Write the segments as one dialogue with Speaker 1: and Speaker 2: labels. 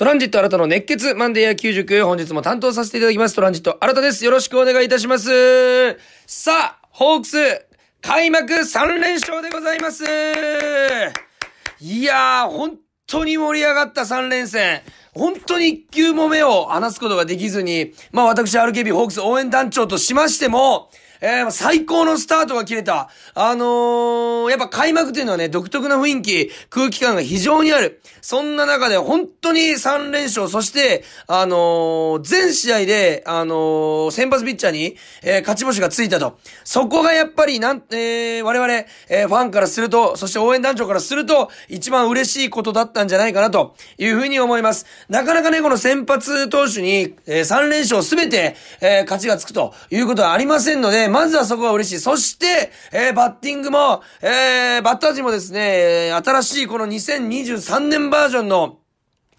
Speaker 1: トランジット新たの熱血マンデー野球塾、本日も担当させていただきます。トランジット新たです。よろしくお願いいたします。さあ、ホークス、開幕3連勝でございます。いやー、本当に盛り上がった3連戦。本当に一球も目を離すことができずに、まあ私 RKB ホークス応援団長としましても、えー、最高のスタートが切れた。あのー、やっぱ開幕っていうのはね、独特な雰囲気、空気感が非常にある。そんな中で本当に3連勝、そして、あのー、全試合で、あの、先発ピッチャーに、えー、勝ち星がついたと。そこがやっぱり、なん、えー、我々、えー、ファンからすると、そして応援団長からすると、一番嬉しいことだったんじゃないかなというふうに思います。なかなかね、この先発投手に、えー、3連勝すべて、えー、勝ちがつくということはありませんので、まずはそこが嬉しい。そして、えー、バッティングも、えー、バッター陣もですね、新しいこの2023年バージョンの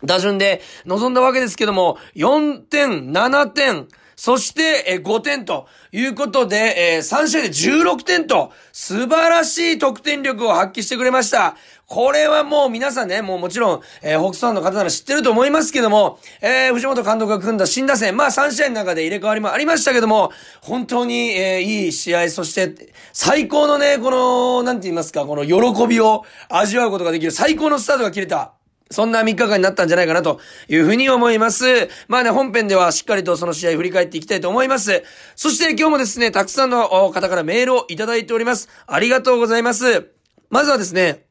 Speaker 1: 打順で臨んだわけですけども、4点、7点、そして、え5点ということで、え3試合で16点と、素晴らしい得点力を発揮してくれました。これはもう皆さんね、もうもちろん、えー、ホークスファンの方なら知ってると思いますけども、えー、藤本監督が組んだ新打線、まあ3試合の中で入れ替わりもありましたけども、本当に、えー、いい試合、そして、最高のね、この、なんて言いますか、この喜びを味わうことができる最高のスタートが切れた。そんな3日間になったんじゃないかなというふうに思います。まあね、本編ではしっかりとその試合振り返っていきたいと思います。そして今日もですね、たくさんの方からメールをいただいております。ありがとうございます。まずはですね、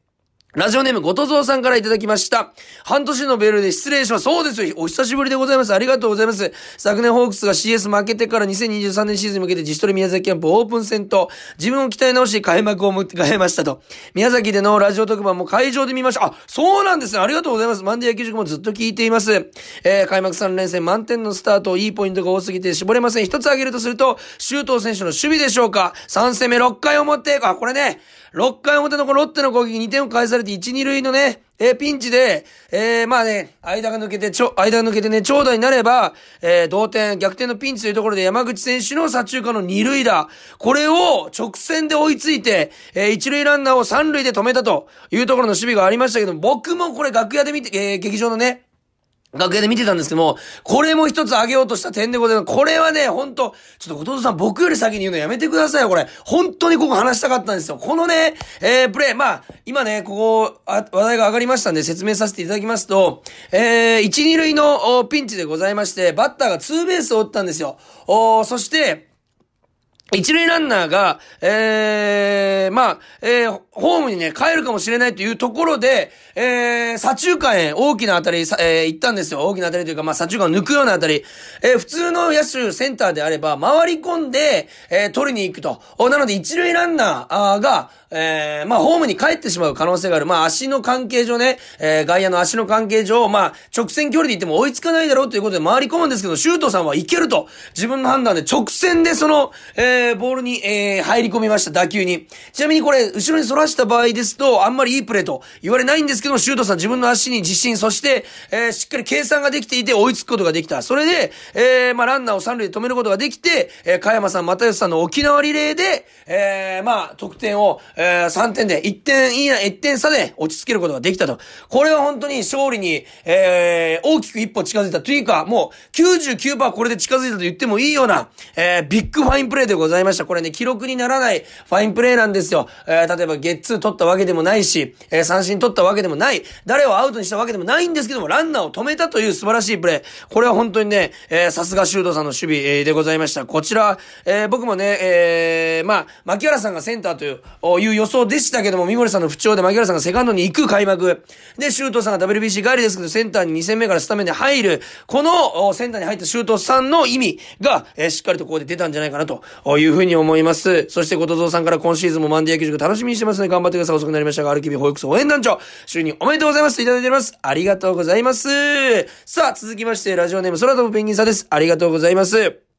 Speaker 1: ラジオネーム、ごとぞうさんからいただきました。半年のベルで失礼します。そうですよ。お久しぶりでございます。ありがとうございます。昨年ホークスが CS 負けてから2023年シーズンに向けて自主トレ宮崎キャンプオープン戦と自分を鍛え直し開幕を迎えましたと。宮崎でのラジオ特番も会場で見ました。あ、そうなんですね。ありがとうございます。マンデー野球塾もずっと聞いています。えー、開幕3連戦満点のスタート、いいポイントが多すぎて絞れません。一つ挙げるとすると、周東選手の守備でしょうか。3戦目6回表、あ、これね、6回表のこのロッテの攻撃2点を返されて1、2塁のね、えー、ピンチで、えー、まあね、間が抜けて、ちょ、間が抜けてね、長打になれば、えー、同点、逆転のピンチというところで山口選手の左中間の2塁打。これを直線で追いついて、えー、1塁ランナーを3塁で止めたというところの守備がありましたけど、僕もこれ楽屋で見て、えー、劇場のね、楽屋で見てたんですけども、これも一つ上げようとした点でございます。これはね、ほんと、ちょっと後藤さん僕より先に言うのやめてくださいよ、これ。本当にここ話したかったんですよ。このね、えー、プレイ、まあ、今ね、ここ、あ、話題が上がりましたんで説明させていただきますと、えー、1、2塁のピンチでございまして、バッターがツーベースを打ったんですよ。おそして、一塁ランナーが、えー、まあ、えー、ホームにね、帰るかもしれないというところで、えー、左中間へ大きな当たり、えー、行ったんですよ。大きな当たりというか、まあ、左中間を抜くような当たり。えー、普通の野手センターであれば、回り込んで、えー、取りに行くと。なので、一塁ランナーが、えー、まあ、ホームに帰ってしまう可能性がある。まあ、足の関係上ね、えー、外野の足の関係上、まあ、直線距離で行っても追いつかないだろうということで回り込むんですけど、シュートさんはいけると。自分の判断で直線でその、えー、ボールに、えー、入り込みました、打球に。ちなみにこれ、後ろに反らした場合ですと、あんまりいいプレーと言われないんですけどシュートさん自分の足に自信、そして、えー、しっかり計算ができていて追いつくことができた。それで、えー、まあ、ランナーを三塁で止めることができて、えー、嘉弥真さん、又吉さんの沖縄リレーで、えー、まあ、得点を、え3点で、1点いいな、1点差で落ち着けることができたと。これは本当に勝利に、えー、大きく一歩近づいたというか、もう99%これで近づいたと言ってもいいような、えー、ビッグファインプレーでございました。これね、記録にならないファインプレーなんですよ。えー、例えばゲッツー取ったわけでもないし、えー、三振取ったわけでもない、誰をアウトにしたわけでもないんですけども、ランナーを止めたという素晴らしいプレー。これは本当にね、えー、さすが修道さんの守備、えー、でございました。こちら、えー、僕もね、えー、まあ、牧原さんがセンターという、いう予想でしたけども、三森さんの不調で牧原さんがセカンドに行く開幕。で、周東さんが WBC 帰りですけど、センターに2戦目からスタメンで入る。この、センターに入った周東さんの意味が、えー、しっかりとここで出たんじゃないかなというふうに思います。そして、後藤さんから今シーズンもマンディ野球塾楽しみにしてますね。頑張ってください。遅くなりましたが、アルキビ保育所応援団長、就任おめでとうございます。いただいております。ありがとうございます。さあ、続きまして、ラジオネーム、空飛ぶペンギンさんです。ありがとうございます。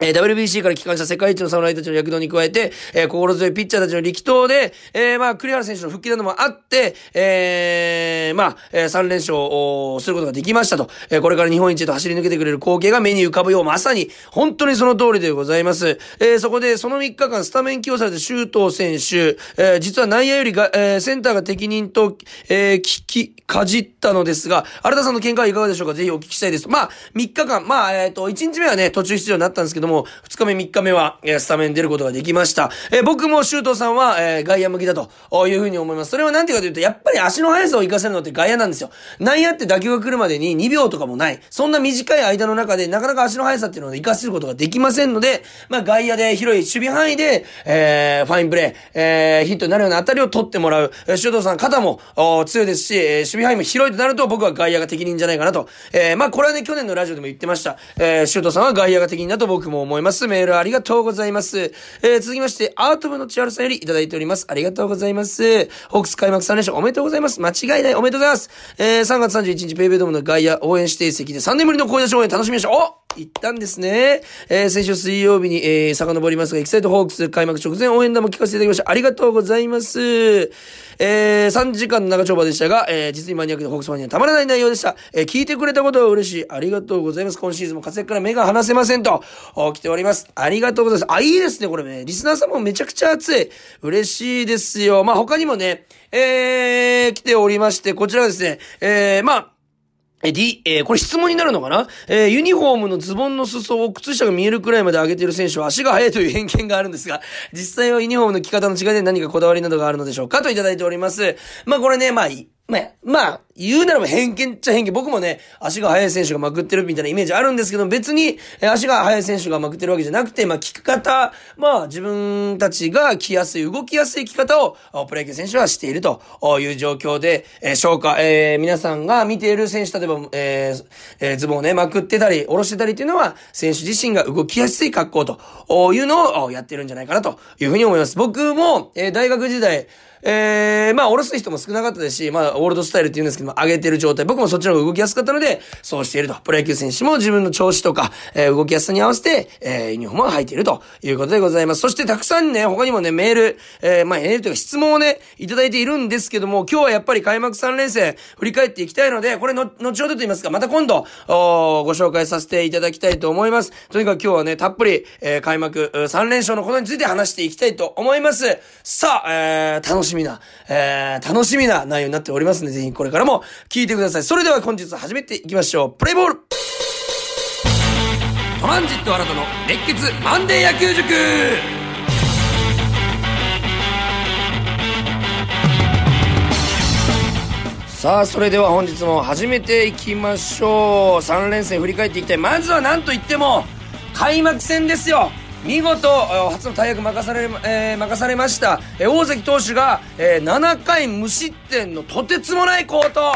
Speaker 1: えー、WBC から帰還した世界一の侍たちの躍動に加えて、えー、心強いピッチャーたちの力投で、えー、まあ、栗原選手の復帰などもあって、えー、まあ、えー、3連勝をすることができましたと、えー、これから日本一へと走り抜けてくれる光景が目に浮かぶよう、まさに、本当にその通りでございます。えー、そこで、その3日間スタメン起用された周東選手、えー、実は内野よりが、えー、センターが適任と、えー、聞き、かじったのですが、新田さんの見解はいかがでしょうか？ぜひお聞きしたいです。まあ、3日間、まあ、えっ、と、1日目はね、途中出場になったんですけども、2日目、3日目は、えー、スタメン出ることができました。えー、僕も周東さんは、えー、外野向きだというふうに思います。それはなんていうかというと、やっぱり足の速さを活かせるのって外野なんですよ。内野って打球が来るまでに2秒とかもない。そんな短い間の中で、なかなか足の速さっていうのを活かせることができませんので、まあ、外野で広い守備範囲で、えー、ファインプレー、えー、ヒットになるような当たりを取ってもらう。えー、周東さん、肩も強いですし、えー、守備範囲も広いとなると、僕は外野が適任じゃないかなと。えー、まあ、これはね、去年のラジオでも言ってました。えー、周東さんは外野が適任だと僕も思います。メールありがとうございます。えー、続きまして、アート部の千春さんよりいただいております。ありがとうございます。ホークス開幕3連勝おめでとうございます。間違いない。おめでとうございます。えー、3月31日、ペイペイドームの外野応援指定席で3年ぶりの声出し応援楽しみました。お行ったんですね。えー、先週水曜日に、えー、遡りますが、エキサイトホークス開幕直前応援団も聞かせていただきました。ありがとうございます。えー、3時間の長丁場でしたが、えー、実にマニアックでホークスマンにはたまらない内容でした。えー、聞いてくれたことは嬉しい。ありがとうございます。今シーズンも活躍から目が離せませんと、来ております。ありがとうございます。あ、いいですね、これね。リスナーさんもめちゃくちゃ熱い。嬉しいですよ。まあ、他にもね、えー、来ておりまして、こちらですね、えー、まあ、え、D、えー、これ質問になるのかな？えー、ユニフォームのズボンの裾を靴下が見えるくらいまで上げている選手は足が速いという偏見があるんですが、実際はユニフォームの着方の違いで何かこだわりなどがあるのでしょうか？といただいております。まあこれね、まあ、まあ、まあ、言うならば偏見っちゃ偏見。僕もね、足が速い選手がまくってるみたいなイメージあるんですけど、別に、足が速い選手がまくってるわけじゃなくて、まあ、聞く方、まあ、自分たちが着やすい、動きやすい着方を、プロ野球選手はしているという状況で、えー、消化、えー、皆さんが見ている選手、例えば、えーえー、ズボンをね、まくってたり、下ろしてたりっていうのは、選手自身が動きやすい格好というのをやってるんじゃないかなというふうに思います。僕も、えー、大学時代、えー、まあ、おろす人も少なかったですし、まあ、オールドスタイルって言うんですけども、上げてる状態。僕もそっちの方が動きやすかったので、そうしていると。プロ野球選手も自分の調子とか、えー、動きやすさに合わせて、えー、ユニフォームを履いているということでございます。そしてたくさんね、他にもね、メール、えー、まあ、メールというか質問をね、いただいているんですけども、今日はやっぱり開幕3連戦、振り返っていきたいので、これの、後ほどと言いますか、また今度、おご紹介させていただきたいと思います。とにかく今日はね、たっぷり、えー、開幕3連勝のことについて話していきたいと思います。さあ、えー、楽ししみな、えー、楽しみな内容になっておりますので、ぜひこれからも聞いてください。それでは本日始めていきましょう。プレイボールトランジット新たの熱血マンデー野球塾さあ、それでは本日も始めていきましょう。3連戦振り返っていきたい。まずは何と言っても、開幕戦ですよ見事、初の大役任され、えー、任されました、えー、大関投手が、えー、7回無失点のとてつもない好投。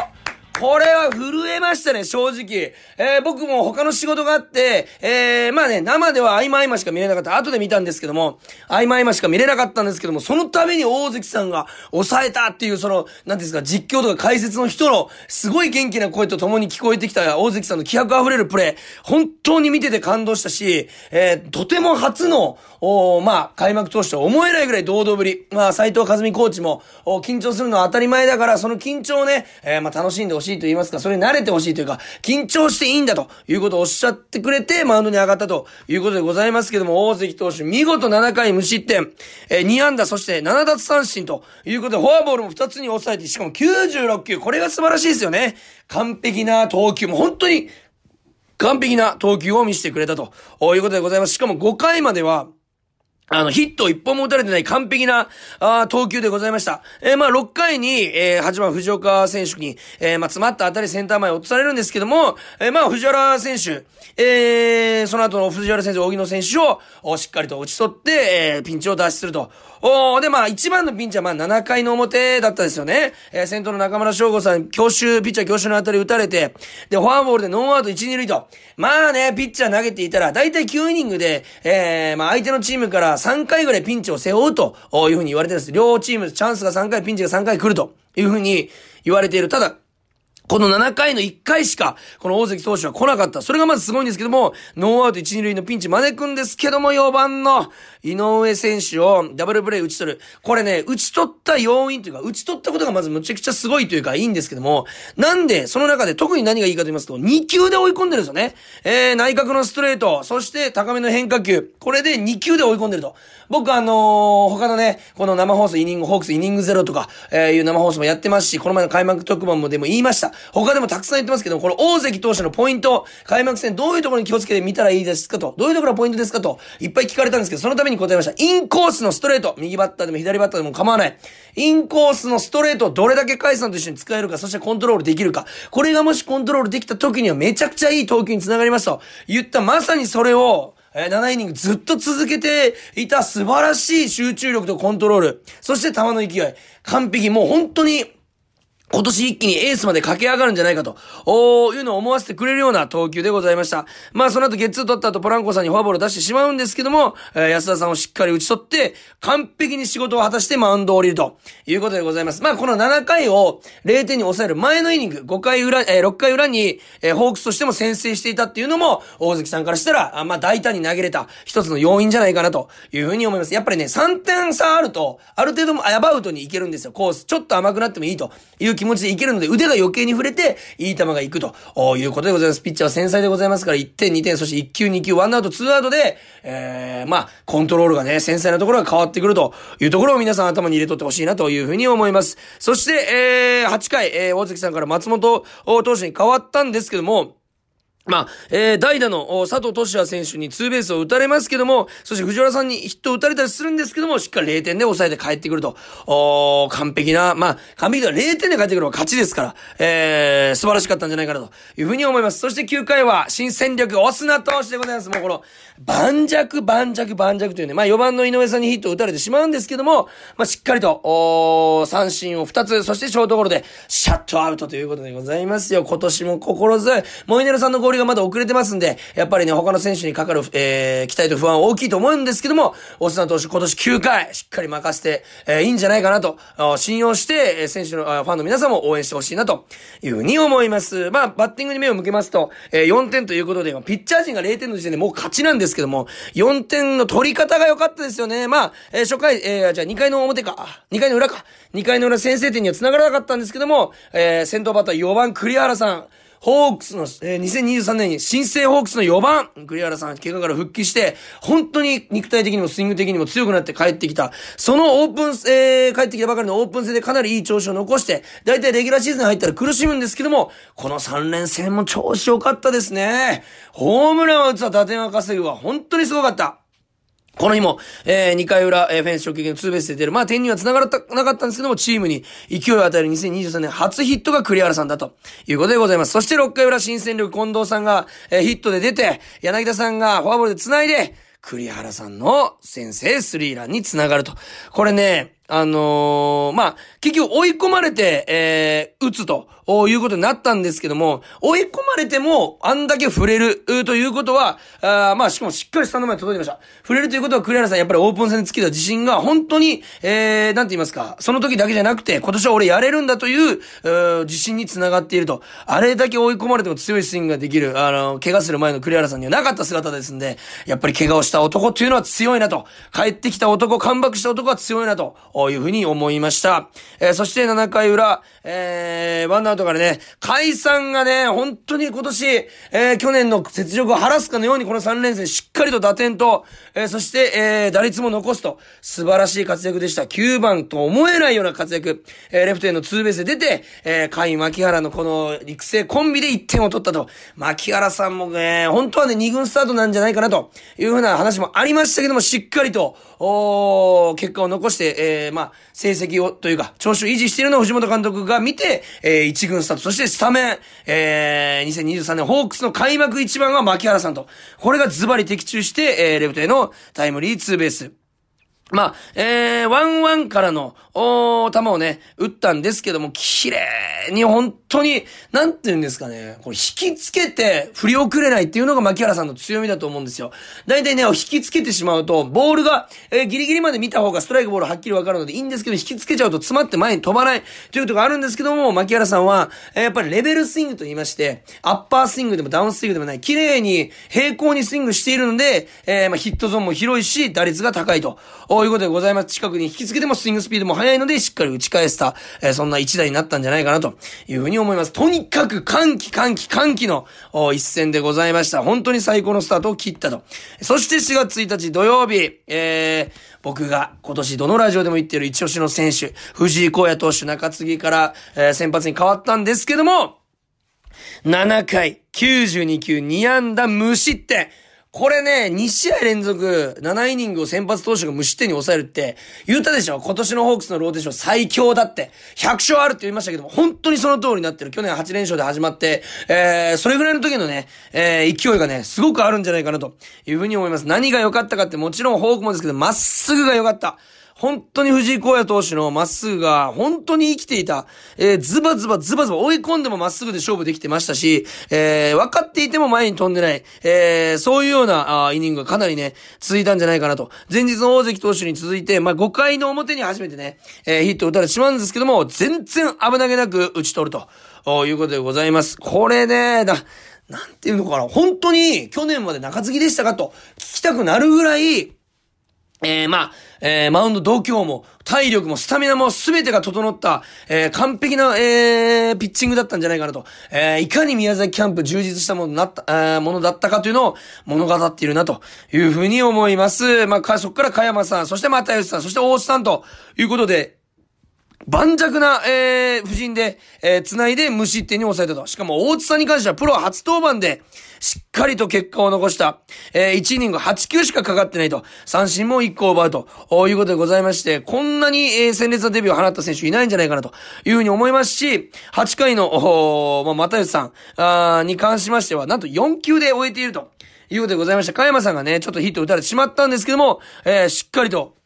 Speaker 1: これは震えましたね、正直。えー、僕も他の仕事があって、えー、まあね、生では合間合間しか見れなかった。後で見たんですけども、合間合間しか見れなかったんですけども、そのために大関さんが抑えたっていう、その、なんですか、実況とか解説の人の、すごい元気な声と共に聞こえてきた大関さんの気迫溢れるプレー、本当に見てて感動したし、えー、とても初の、おまあ、開幕投手と思えないぐらい堂々ぶり。まあ、斎藤和美コーチも、緊張するのは当たり前だから、その緊張をね、えー、まあ、楽しんでほしいと言いますか、それに慣れてほしいというか、緊張していいんだということをおっしゃってくれて、マウンドに上がったということでございますけども、大関投手、見事7回無失点、えー、2安打、そして7奪三振ということで、フォアボールも2つに抑えて、しかも96球、これが素晴らしいですよね。完璧な投球も本当に、完璧な投球を見せてくれたということでございます。しかも5回までは、あの、ヒット一本も打たれてない完璧な、あ投球でございました。えー、まあ、6回に、えー、8番藤岡選手に、えー、まあ、詰まった当たりセンター前落とされるんですけども、えー、まあ、藤原選手、えー、その後の藤原選手、荻野選手を、しっかりと打ち取って、えー、ピンチを脱出すると。おで、まあ、一番のピンチは、まあ、7回の表だったですよね。えー、先頭の中村翔吾さん、強襲、ピッチャー強襲の当たり打たれて、で、フォアボールでノーアウト1、2塁と。まあね、ピッチャー投げていたら、だいたい9イニングで、えー、まあ、相手のチームから3回ぐらいピンチを背負うというふうに言われてるんです。両チーム、チャンスが3回、ピンチが3回来るというふうに言われている。ただ、この7回の1回しか、この大関投手は来なかった。それがまずすごいんですけども、ノーアウト1、2塁のピンチ招くんですけども、4番の井上選手をダブルプレイ打ち取る。これね、打ち取った要因というか、打ち取ったことがまずむちゃくちゃすごいというか、いいんですけども、なんで、その中で特に何がいいかと言いますと、2球で追い込んでるんですよね。えー、内角のストレート、そして高めの変化球。これで2球で追い込んでると。僕あのー、他のね、この生放送イニング、ホークスイニングゼロとか、えー、いう生放送もやってますし、この前の開幕特番もでも言いました。他でもたくさん言ってますけども、この大関投手のポイント、開幕戦どういうところに気をつけて見たらいいですかと、どういうところがポイントですかと、いっぱい聞かれたんですけど、そのために答えました。インコースのストレート、右バッターでも左バッターでも構わない。インコースのストレートをどれだけ解散と一緒に使えるか、そしてコントロールできるか。これがもしコントロールできた時にはめちゃくちゃいい投球につながりますと言ったまさにそれを、えー、7イニングずっと続けていた素晴らしい集中力とコントロール。そして球の勢い。完璧。もう本当に、今年一気にエースまで駆け上がるんじゃないかと、おいうのを思わせてくれるような投球でございました。まあその後ゲッツー取った後ポランコさんにフォアボール出してしまうんですけども、えー、安田さんをしっかり打ち取って、完璧に仕事を果たしてマウンドを降りるということでございます。まあこの7回を0点に抑える前のイニング、5回裏、えー、6回裏に、えー、ホークスとしても先制していたっていうのも、大関さんからしたら、あまあ大胆に投げれた一つの要因じゃないかなというふうに思います。やっぱりね、3点差あると、ある程度もアバウトにいけるんですよ、コース。ちょっと甘くなってもいいという気持ちでいけるので、腕が余計に触れて、いい球がいくということでございます。ピッチャーは繊細でございますから、1点、2点、そして1球、2球、1アウト、2アウトで、えー、まあ、コントロールがね、繊細なところが変わってくるというところを皆さん頭に入れとってほしいなというふうに思います。そして、えー、8回、えー、大関さんから松本投手に変わったんですけども、まあ、えー、代打の佐藤俊也選手にツーベースを打たれますけども、そして藤原さんにヒットを打たれたりするんですけども、しっかり0点で抑えて帰ってくると。お完璧な、まあ、完璧では0点で帰ってくるのは勝ちですから、えー、素晴らしかったんじゃないかなというふうに思います。そして9回は新戦力、オスナ投手でございます。もうこの、盤石、盤石、盤石というね、まあ4番の井上さんにヒットを打たれてしまうんですけども、まあしっかりと、お三振を2つ、そしてショートゴロで、シャットアウトということでございますよ。今年も心強い。モイネロさんの合流がまだ遅れてますんで、やっぱりね、他の選手にかかる、えー、期待と不安は大きいと思うんですけども、オスナ投手今年9回、しっかり任せて、えー、いいんじゃないかなと、信用して、選手の、ファンの皆さんも応援してほしいなというふうに思います。まあ、バッティングに目を向けますと、えー、4点ということで、ピッチャー陣が0点の時点でもう勝ちなんですけども、4点の取り方が良かったですよね。まあ、えー、初回、えー、じゃあ2回の表か、2回の裏か、2回の裏先制点には繋がらなかったんですけども、えー、先頭バッター4番栗原さん、ホークスの、えー、2023年に新生ホークスの4番、栗原さん、怪我から復帰して、本当に肉体的にもスイング的にも強くなって帰ってきた。そのオープン、えー、帰ってきたばかりのオープン戦でかなりいい調子を残して、だいたいレギュラーシーズン入ったら苦しむんですけども、この3連戦も調子良かったですね。ホームランは打つわ、打点は稼ぐわ、本当にすごかった。この日も、えー、2回裏、えー、フェンス直撃のツーベースで出る。まあ、点には繋がらなかったんですけども、チームに勢いを与える2023年初ヒットが栗原さんだということでございます。そして6回裏、新戦力近藤さんが、えー、ヒットで出て、柳田さんがフォアボールで繋いで、栗原さんの先制スリーランに繋がると。これね、あのー、まあ、結局追い込まれて、えー、打つということになったんですけども、追い込まれても、あんだけ触れるということは、あまあ、しかもしっかりスタンドまで届いてました。触れるということは、栗原さんやっぱりオープン戦につけた自信が、本当に、えー、なんて言いますか、その時だけじゃなくて、今年は俺やれるんだという、う自信につながっていると。あれだけ追い込まれても強いスイングができる、あの、怪我する前の栗原さんにはなかった姿ですんで、やっぱり怪我をした男っていうのは強いなと。帰ってきた男、カムバックした男は強いなというふうに思いました。えー、そして7回裏、えー、ワンアウトからね、解散がね、本当に今年、えー、去年の雪辱を晴らすかのようにこの3連戦しっかりと打点と、えー、そして、えー、打率も残すと、素晴らしい活躍でした。9番と思えないような活躍。えー、レフトへのツーベースで出て、えー、甲斐牧原のこの育成コンビで1点を取ったと。牧原さんもね、本当はね、2軍スタートなんじゃないかなというふうな話もありましたけども、しっかりと、お結果を残して、えー、まあ、成績をというか、調子を維持しているのを藤本監督が見て、えー、1軍スタート、そしてスタメン、えー、2023年ホークスの開幕1番は牧原さんと、これがズバリ的中して、えー、レフトへのタイムリーツーベース。まあ、えー、ワンワンからの、お球をね、打ったんですけども、綺麗に、本当に、なんて言うんですかね、これ引きつけて振り遅れないっていうのが牧原さんの強みだと思うんですよ。大体ね、引きつけてしまうと、ボールが、えー、ギリギリまで見た方がストライクボールはっきりわかるのでいいんですけど、引きつけちゃうと詰まって前に飛ばないということがあるんですけども、牧原さんは、えー、やっぱりレベルスイングと言いまして、アッパースイングでもダウンスイングでもない、綺麗に平行にスイングしているので、えー、まあ、ヒットゾーンも広いし、打率が高いと。いうことでございます。近くに引き付けてもスイングスピードも速いいので、しっかり打ち返した、えー、そんな一打になったんじゃないかなというふうに思います。とにかく歓喜歓喜歓喜の一戦でございました。本当に最高のスタートを切ったと。そして4月1日土曜日、えー、僕が今年どのラジオでも言ってる一押しの選手、藤井荒野投手中継ぎから、えー、先発に変わったんですけども、7回、92球、2安打無失点。これね、2試合連続7イニングを先発投手が無失点に抑えるって、言ったでしょ？今年のホークスのローテーション最強だって。100勝あるって言いましたけども、本当にその通りになってる。去年8連勝で始まって、えー、それぐらいの時のね、えー、勢いがね、すごくあるんじゃないかなというふうに思います。何が良かったかってもちろんホークもですけど、まっすぐが良かった。本当に藤井荒野投手のまっすぐが本当に生きていた。えー、ズバズバズバズバ追い込んでもまっすぐで勝負できてましたし、えー、分かっていても前に飛んでない。えー、そういうようなあイニングがかなりね、続いたんじゃないかなと。前日の大関投手に続いて、まあ、5回の表に初めてね、えー、ヒットを打たれてしまうんですけども、全然危なげなく打ち取ると、いうことでございます。これね、だ、なんていうのかな。本当に去年まで中継ぎでしたかと聞きたくなるぐらい、えー、まあ、えー、マウンド度胸も、体力も、スタミナも、すべてが整った、えー、完璧な、えー、ピッチングだったんじゃないかなと。えー、いかに宮崎キャンプ充実したものなった、えー、ものだったかというのを物語っているな、というふうに思います。まあ、そこから加山さん、そして又吉さん、そして大津さんということで、盤石な、えー、布陣で、えー、繋いで無失点に抑えたと。しかも、大津さんに関してはプロ初登板で、しっかりと結果を残した。えー、1イニング8球しかかかってないと。三振も1個奪うと。いうことでございまして、こんなに、えー、鮮烈なデビューを放った選手いないんじゃないかなというふうに思いますし、8回の、おまあ、又吉さんあに関しましては、なんと4球で終えていると。いうことでございました。加山さんがね、ちょっとヒット打たれてしまったんですけども、えー、しっかりと、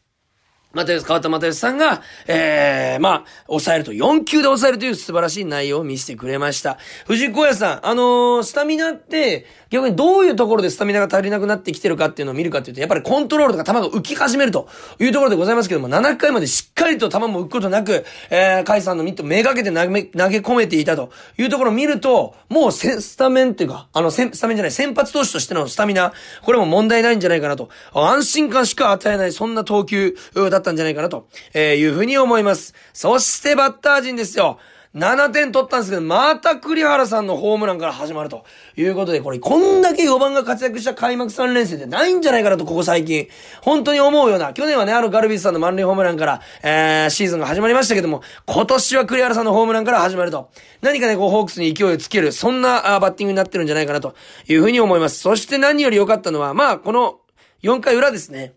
Speaker 1: 又吉、川田又吉さんが、ええー、まあ、抑えると、4球で抑えるという素晴らしい内容を見せてくれました。藤井小屋さん、あのー、スタミナって、逆にどういうところでスタミナが足りなくなってきてるかっていうのを見るかっていうと、やっぱりコントロールとか球が浮き始めるというところでございますけども、7回までしっかりと球も浮くことなく、えー、カイさんのミットめがけて投げ、投げ込めていたというところを見ると、もうスタメンっていうか、あの、スタメンじゃない、先発投手としてのスタミナ、これも問題ないんじゃないかなと。安心感しか与えない、そんな投球だったたんじゃないかなと、えいうふうに思います。そしてバッター陣ですよ。7点取ったんですけど、また栗原さんのホームランから始まるということで、これ、こんだけ4番が活躍した開幕3連戦ってないんじゃないかなと、ここ最近。本当に思うような、去年はね、あのガルビスさんの満塁ホームランから、えー、シーズンが始まりましたけども、今年は栗原さんのホームランから始まると。何かね、こう、ホークスに勢いをつける、そんなあバッティングになってるんじゃないかなというふうに思います。そして何より良かったのは、まあ、この4回裏ですね。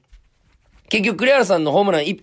Speaker 1: 結局、栗原さんのホームラン1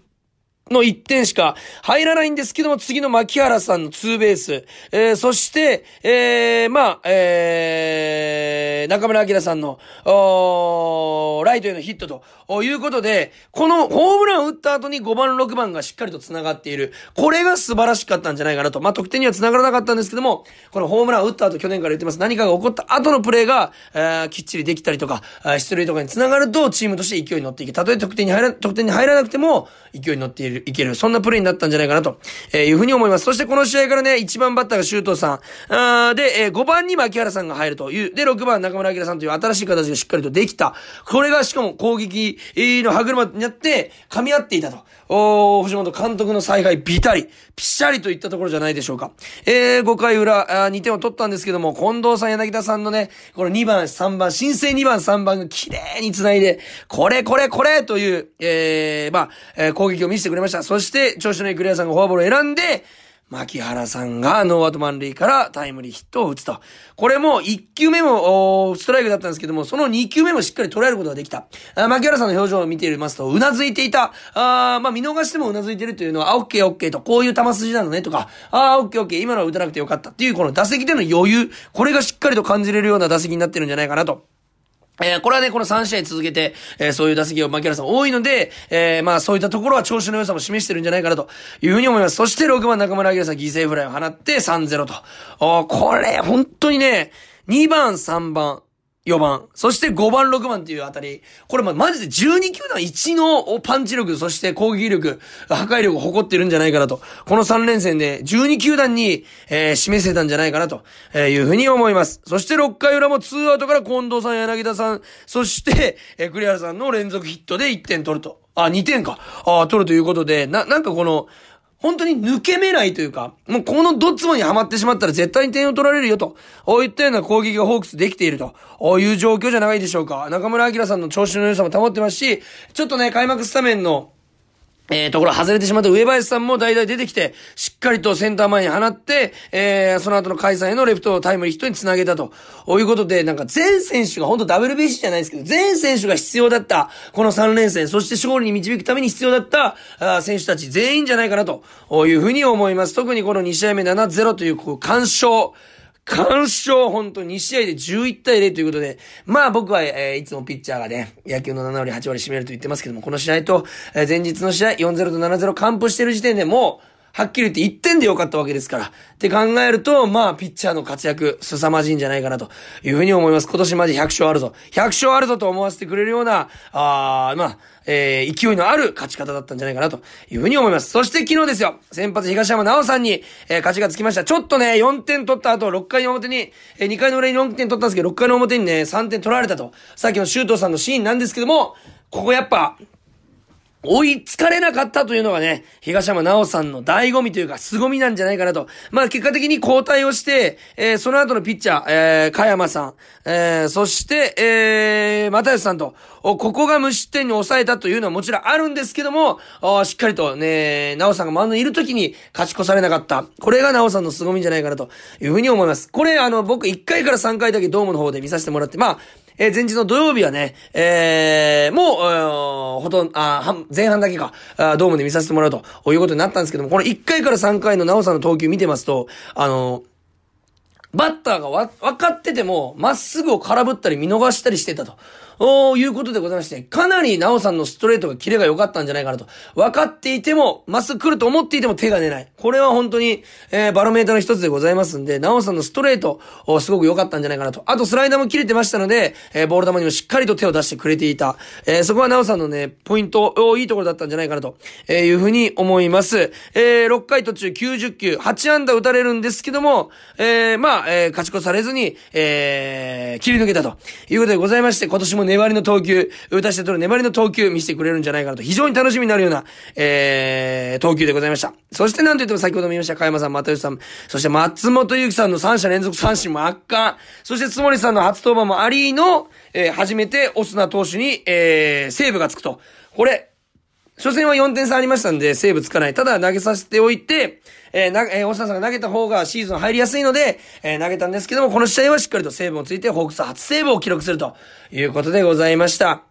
Speaker 1: の1点しか入らないんですけども、次の牧原さんのツーベース、えー、そして、えー、まあ、えー、中村明さんの、おライトへのヒットということで、このホームランを打った後に5番、6番がしっかりと繋がっている。これが素晴らしかったんじゃないかなと。まあ、得点には繋がらなかったんですけども、このホームランを打った後、去年から言ってます。何かが起こった後のプレーが、えー、きっちりできたりとか、出塁とかに繋がると、チームとして勢いに乗っていけ。たとえ得点に入ら、得点に入らなくても、勢いに乗っている。いける。そんなプレイになったんじゃないかなと、えー、いうふうに思います。そしてこの試合からね、1番バッターが周東さん。あで、えー、5番に牧原さんが入るという。で、6番中村明さんという新しい形がしっかりとできた。これがしかも攻撃の歯車になって、噛み合っていたと。お藤本監督の采配ビタリ、ピシャリといったところじゃないでしょうか。えー、5回裏、あ2点を取ったんですけども、近藤さん、柳田さんのね、この2番、3番、新生2番、3番が綺麗に繋いで、これ、これ、これという、えー、まあ、えー、攻撃を見せてくれました。そして、調子のいいクリアさんがフォアボールを選んで、牧原さんがノーアウト満塁からタイムリーヒットを打つと。これも1球目もストライクだったんですけども、その2球目もしっかり捉えることができた。あ牧原さんの表情を見ていますと、うなずいていた。あまあ見逃してもうなずいてるというのは、オッケーオッケーと、こういう球筋なのねとか、あ、オッケーオッケー、今のは打たなくてよかったっていう、この打席での余裕、これがしっかりと感じれるような打席になってるんじゃないかなと。えー、これはね、この3試合続けて、えー、そういう打席を槙原さん多いので、えー、まあそういったところは調子の良さも示してるんじゃないかなというふうに思います。そして6番中村明さん犠牲フライを放って3-0と。おこれ、本当にね、2番、3番、4番、そして5番、6番っていうあたり、これま、マジで12球団1のパンチ力、そして攻撃力、破壊力を誇ってるんじゃないかなと。この3連戦で12球団に、えー、示せたんじゃないかなとえいうふうに思います。そして6回裏も2アウトから近藤さん、柳田さん、そして、えー、栗原さんの連続ヒットで1点取ると。あ、2点か。あ、取るということで、な、なんかこの、本当に抜け目ないというか、もうこのドッツボにはまってしまったら絶対に点を取られるよと、こういったような攻撃がホークスできていると、こういう状況じゃないでしょうか。中村明さんの調子の良さも保ってますし、ちょっとね、開幕スタメンのえー、ところ外れてしまった上林さんも代々出てきて、しっかりとセンター前に放って、えー、その後の解散へのレフトタイムリーヒットにつなげたと。いうことで、なんか全選手が、本当 WBC じゃないですけど、全選手が必要だった、この3連戦、そして勝利に導くために必要だった、あ選手たち全員じゃないかなというふうに思います。特にこの2試合目7-0という、こう、干渉。完勝、本当2試合で11対0ということで、まあ僕は、えー、いつもピッチャーがね、野球の7割8割占めると言ってますけども、この試合と、えー、前日の試合4-0と7-0完封してる時点でもう、はっきり言って1点でよかったわけですから。って考えると、まあ、ピッチャーの活躍、凄まじいんじゃないかなというふうに思います。今年マジ100勝あるぞ。100勝あるぞと思わせてくれるような、あまあ、えー、勢いのある勝ち方だったんじゃないかなというふうに思います。そして昨日ですよ、先発東山直さんに、えー、勝ちがつきました。ちょっとね、4点取った後、6回の表に、えー、2回の裏に4点取ったんですけど、6回の表にね、3点取られたと。さっきの周東さんのシーンなんですけども、ここやっぱ、追いつかれなかったというのがね、東山直さんの醍醐味というか、凄みなんじゃないかなと。まあ、結果的に交代をして、えー、その後のピッチャー、えー、加山さん、えー、そして、えー、又吉さんと、ここが無失点に抑えたというのはもちろんあるんですけども、しっかりとね、直さんがマウンドにいる時に勝ち越されなかった。これが直さんの凄みじゃないかなというふうに思います。これ、あの、僕1回から3回だけドームの方で見させてもらって、まあ、えー、前日の土曜日はね、えー、もう、ほとんど、あ、前半だけか、あドームで見させてもらうということになったんですけども、この1回から3回のなおさんの投球見てますと、あのバッターがわ、分かってても、まっすぐを空振ったり見逃したりしてたと。おいうことでございまして、かなりなおさんのストレートがキレが良かったんじゃないかなと。分かっていても、まっすぐ来ると思っていても手が出ない。これは本当に、えー、バロメーターの一つでございますんで、なおさんのストレート、すごく良かったんじゃないかなと。あとスライダーも切れてましたので、えー、ボール球にもしっかりと手を出してくれていた。えー、そこはなおさんのね、ポイント、いいところだったんじゃないかなと、えーいうふうに思います。えー6回途中90球、8安打打たれるんですけども、えーまあ、えー勝ち越されずに、えー切り抜けたということでございまして、今年も粘りの投球、打たして取る粘りの投球見せてくれるんじゃないかなと、非常に楽しみになるような、えー、投球でございました。そしてなんといっても先ほども言いました、加山さん、又吉さん、そして松本ゆきさんの3者連続三振も圧巻、そしてつもりさんの初登板もありの、えー、初めてオスナ投手に、えー、セーブがつくと。これ、初戦は4点差ありましたんで、セーブつかない。ただ投げさせておいて、えー、な、えー、大下さんが投げた方がシーズン入りやすいので、えー、投げたんですけども、この試合はしっかりとセーブをついて、ホークス初セーブを記録するということでございました。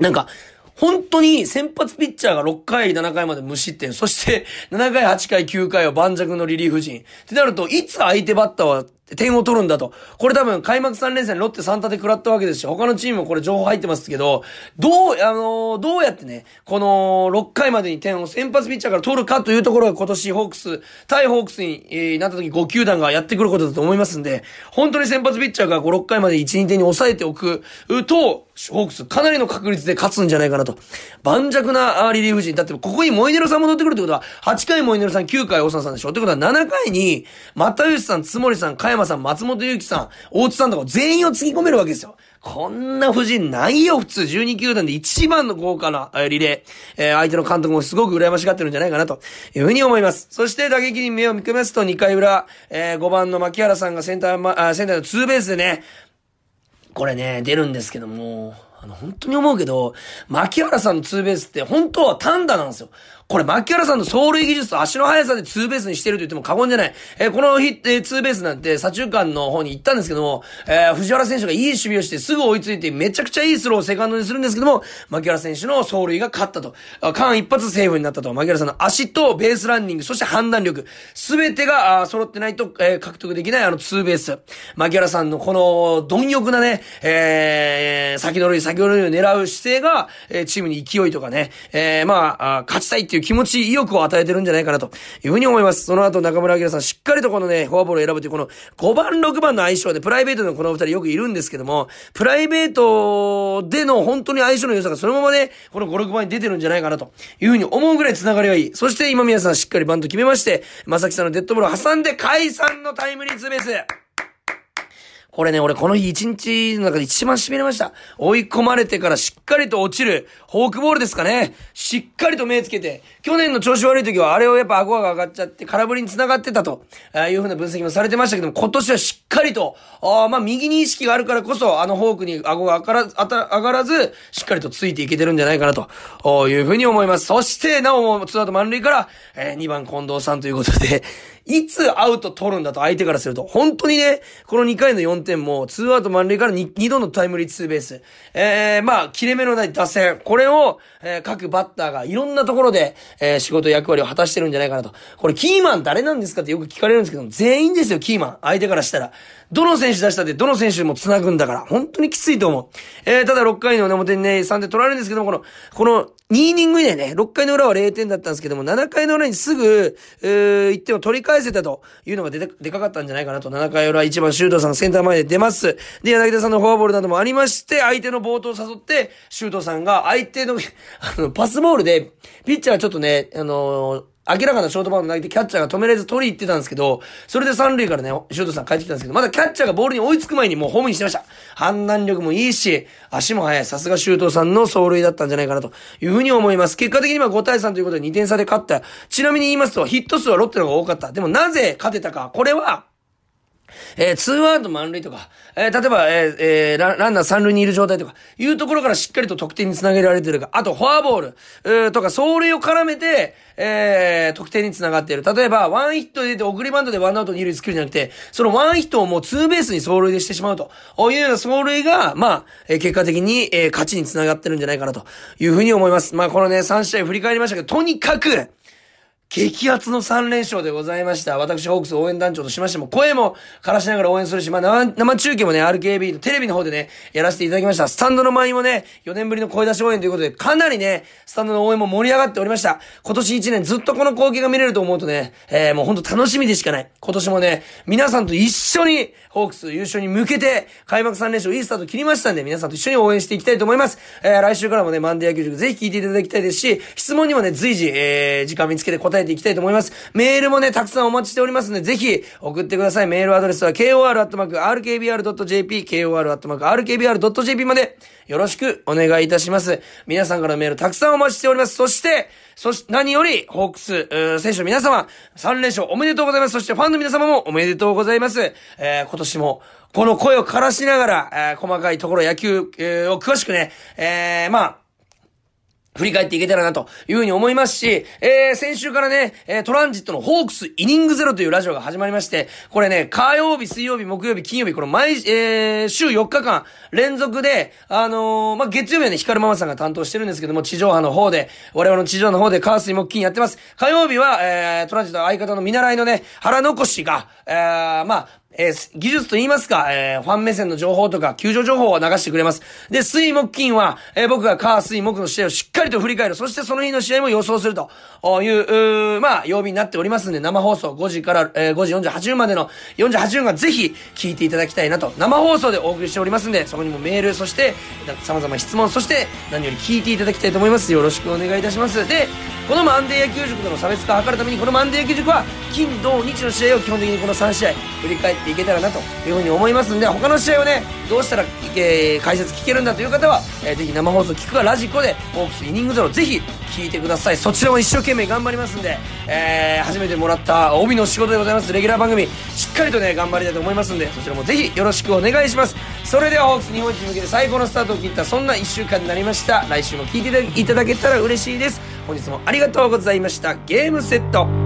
Speaker 1: なんか、本当に先発ピッチャーが6回、7回まで無失点。そして、7回、8回、9回は盤石のリリーフ陣。ってなると、いつ相手バッターは点を取るんだと。これ多分開幕3連戦ロッテ3立て食らったわけですし、他のチームもこれ情報入ってますけど、どう、あのー、どうやってね、この6回までに点を先発ピッチャーから取るかというところが今年ホークス、対ホークスに、えー、なった時5球団がやってくることだと思いますんで、本当に先発ピッチャーが5、6回まで1、2点に抑えておくと、ホークスかなりの確率で勝つんじゃないかなと。盤石なリリーフ陣。だってここにモイネロさん戻ってくるってことは、8回モイネロさん、9回オサさんでしょってことは7回に、又吉さん、つもりさん、加山さん、松本祐樹さん、大津さんとか全員をつぎ込めるわけですよ。こんな布陣ないよ、普通。12球団で一番の豪華な、リレー。えー、相手の監督もすごく羨ましがってるんじゃないかな、というふうに思います。そして打撃に目を向けますと、2回裏、えー、5番の牧原さんがセンター、ま、センターのツーベースでね、これね、出るんですけども、あの、本当に思うけど、牧原さんのツーベースって本当は単打なんですよ。これ、牧原さんの走塁技術と足の速さでツーベースにしてると言っても過言じゃない。えー、この日、えー、ツーベースなんて左中間の方に行ったんですけども、えー、藤原選手がいい守備をしてすぐ追いついてめちゃくちゃいいスローをセカンドにするんですけども、牧原選手の走塁が勝ったと。間一発セーフになったと。牧原さんの足とベースランニング、そして判断力、すべてが、あ揃ってないと、えー、獲得できないあのツーベース。牧原さんのこの、貪欲なね、えー、先の塁、先の塁を狙う姿勢が、えー、チームに勢いとかね、えー、まあ、あ勝ちたいっていうていう気持ち、意欲を与えてるんじゃないかなというふうに思います。その後、中村明さん、しっかりとこのね、フォアボールを選ぶという、この5番、6番の相性で、プライベートのこの二人よくいるんですけども、プライベートでの本当に相性の良さがそのままね、この5、6番に出てるんじゃないかなというふうに思うぐらい繋がりがいい。そして今宮さんしっかりバント決めまして、まさきさんのデッドボールを挟んで解散のタイムリーツーベース。これね、俺この日一日の中で一番痺れました。追い込まれてからしっかりと落ちる、フォークボールですかね。しっかりと目つけて、去年の調子悪い時はあれをやっぱ顎が上がっちゃって空振りに繋がってたと、あいうふうな分析もされてましたけども、今年はしっりと、あまあ右に意識があるからこそ、あのフォークに顎が上がらあた上がらず、しっかりとついていけてるんじゃないかなと、いう風に思います。そして、なおもツーアウト満塁から、えー、2番近藤さんということで、いつアウト取るんだと相手からすると、本当にね、この2回の4点も、2アウト満塁から 2, 2度のタイムリーツーベース。えー、まあ、切れ目のない打線。これを、えー、各バッターがいろんなところで、えー、仕事役割を果たしてるんじゃないかなと。これ、キーマン誰なんですかってよく聞かれるんですけど、全員ですよ、キーマン。相手からしたら。どの選手出したって、どの選手も繋ぐんだから、本当にきついと思う。えー、ただ6回の表にね、3点取られるんですけども、この、この、2イニング以内ね、6回の裏は0点だったんですけども、7回の裏にすぐ、えー、1点を取り返せたというのがででかかったんじゃないかなと。7回裏1番シュートさんセンター前で出ます。で、柳田さんのフォアボールなどもありまして、相手の冒頭を誘って、シュートさんが相手の あの、パスボールで、ピッチャーちょっとね、あのー明らかなショートバウンド投げてキャッチャーが止められず取り行ってたんですけど、それで三塁からね、シュートさん帰ってきたんですけど、まだキャッチャーがボールに追いつく前にもうホームにしてました。判断力もいいし、足も速い。さすが周東さんの走塁だったんじゃないかなというふうに思います。結果的には5対3ということで2点差で勝った。ちなみに言いますと、ヒット数はロッテの方が多かった。でもなぜ勝てたか。これは、えー、ツーアウト満塁とか、えー、例えば、えーえー、ランナー三塁にいる状態とか、いうところからしっかりと得点につなげられてるか、あと、フォアボール、えー、とか、走塁を絡めて、えー、得点につながっている。例えば、ワンヒットで出て送りバントでワンアウト二塁作るんじゃなくて、そのワンヒットをもうツーベースに走塁でしてしまうと。いうような走塁が、まあ、えー、結果的に、えー、勝ちにつながってるんじゃないかなというふうに思います。まあ、このね、3試合振り返りましたけど、とにかく、激アツの3連勝でございました。私、ホークス応援団長としましても、声も枯らしながら応援するし、まあ生、中継もね、RKB のテレビの方でね、やらせていただきました。スタンドの前にもね、4年ぶりの声出し応援ということで、かなりね、スタンドの応援も盛り上がっておりました。今年1年ずっとこの光景が見れると思うとね、えー、もうほんと楽しみでしかない。今年もね、皆さんと一緒に、ホークス優勝に向けて、開幕3連勝いいスタート切りましたんで、皆さんと一緒に応援していきたいと思います。えー、来週からもね、マンデー野球塾ぜひ聞いていただきたいですし、質問にもね、随時、えー、時間見つけて答えていきたいと思います。メールもね、たくさんお待ちしておりますので、ぜひ送ってください。メールアドレスは kor.rkbr.jp、kor.rkbr.jp までよろしくお願いいたします。皆さんからのメールたくさんお待ちしております。そして、そして、何より、ホークス、選手の皆様、3連勝おめでとうございます。そして、ファンの皆様もおめでとうございます。えー、今年も、この声を枯らしながら、えー、細かいところ野球、えー、を詳しくね、えー、まあ、振り返っていけたらなというふうに思いますし、えー、先週からね、えー、トランジットのホークスイニングゼロというラジオが始まりまして、これね、火曜日、水曜日、木曜日、金曜日、この毎、えー、週4日間連続で、あのー、まあ、月曜日はね、光ママさんが担当してるんですけども、地上波の方で、我々の地上の方で火水木金やってます。火曜日は、えー、トランジット相方の見習いのね、腹残しが、えー、まあ、えー、技術と言いますか、えー、ファン目線の情報とか、救助情報を流してくれます。で、水木金は、えー、僕がカー水木の試合をしっかりと振り返る。そしてその日の試合も予想するという、うまあ、曜日になっておりますんで、生放送5時から、えー、5時48分までの48分がぜひ聞いていただきたいなと、生放送でお送りしておりますんで、そこにもメール、そして、様々質問、そして何より聞いていただきたいと思います。よろしくお願いいたします。で、このマンデー野球塾との差別化を図るために、このマンデー野球塾は、金、土、日の試合を基本的にこの3試合、振り返ってっていけたらなというふうに思いますんで他の試合をねどうしたら、えー、解説聞けるんだという方は、えー、ぜひ生放送聞くかラジコでホークスイニングゾロぜひ聞いてください。そちらも一生懸命頑張りますんで、えー、初めてもらった帯の仕事でございますレギュラー番組しっかりとね頑張りたいと思いますんでそちらもぜひよろしくお願いします。それではホークス日本一に向けて最高のスタートを切ったそんな1週間になりました。来週も聞いていただけたら嬉しいです。本日もありがとうございました。ゲームセット。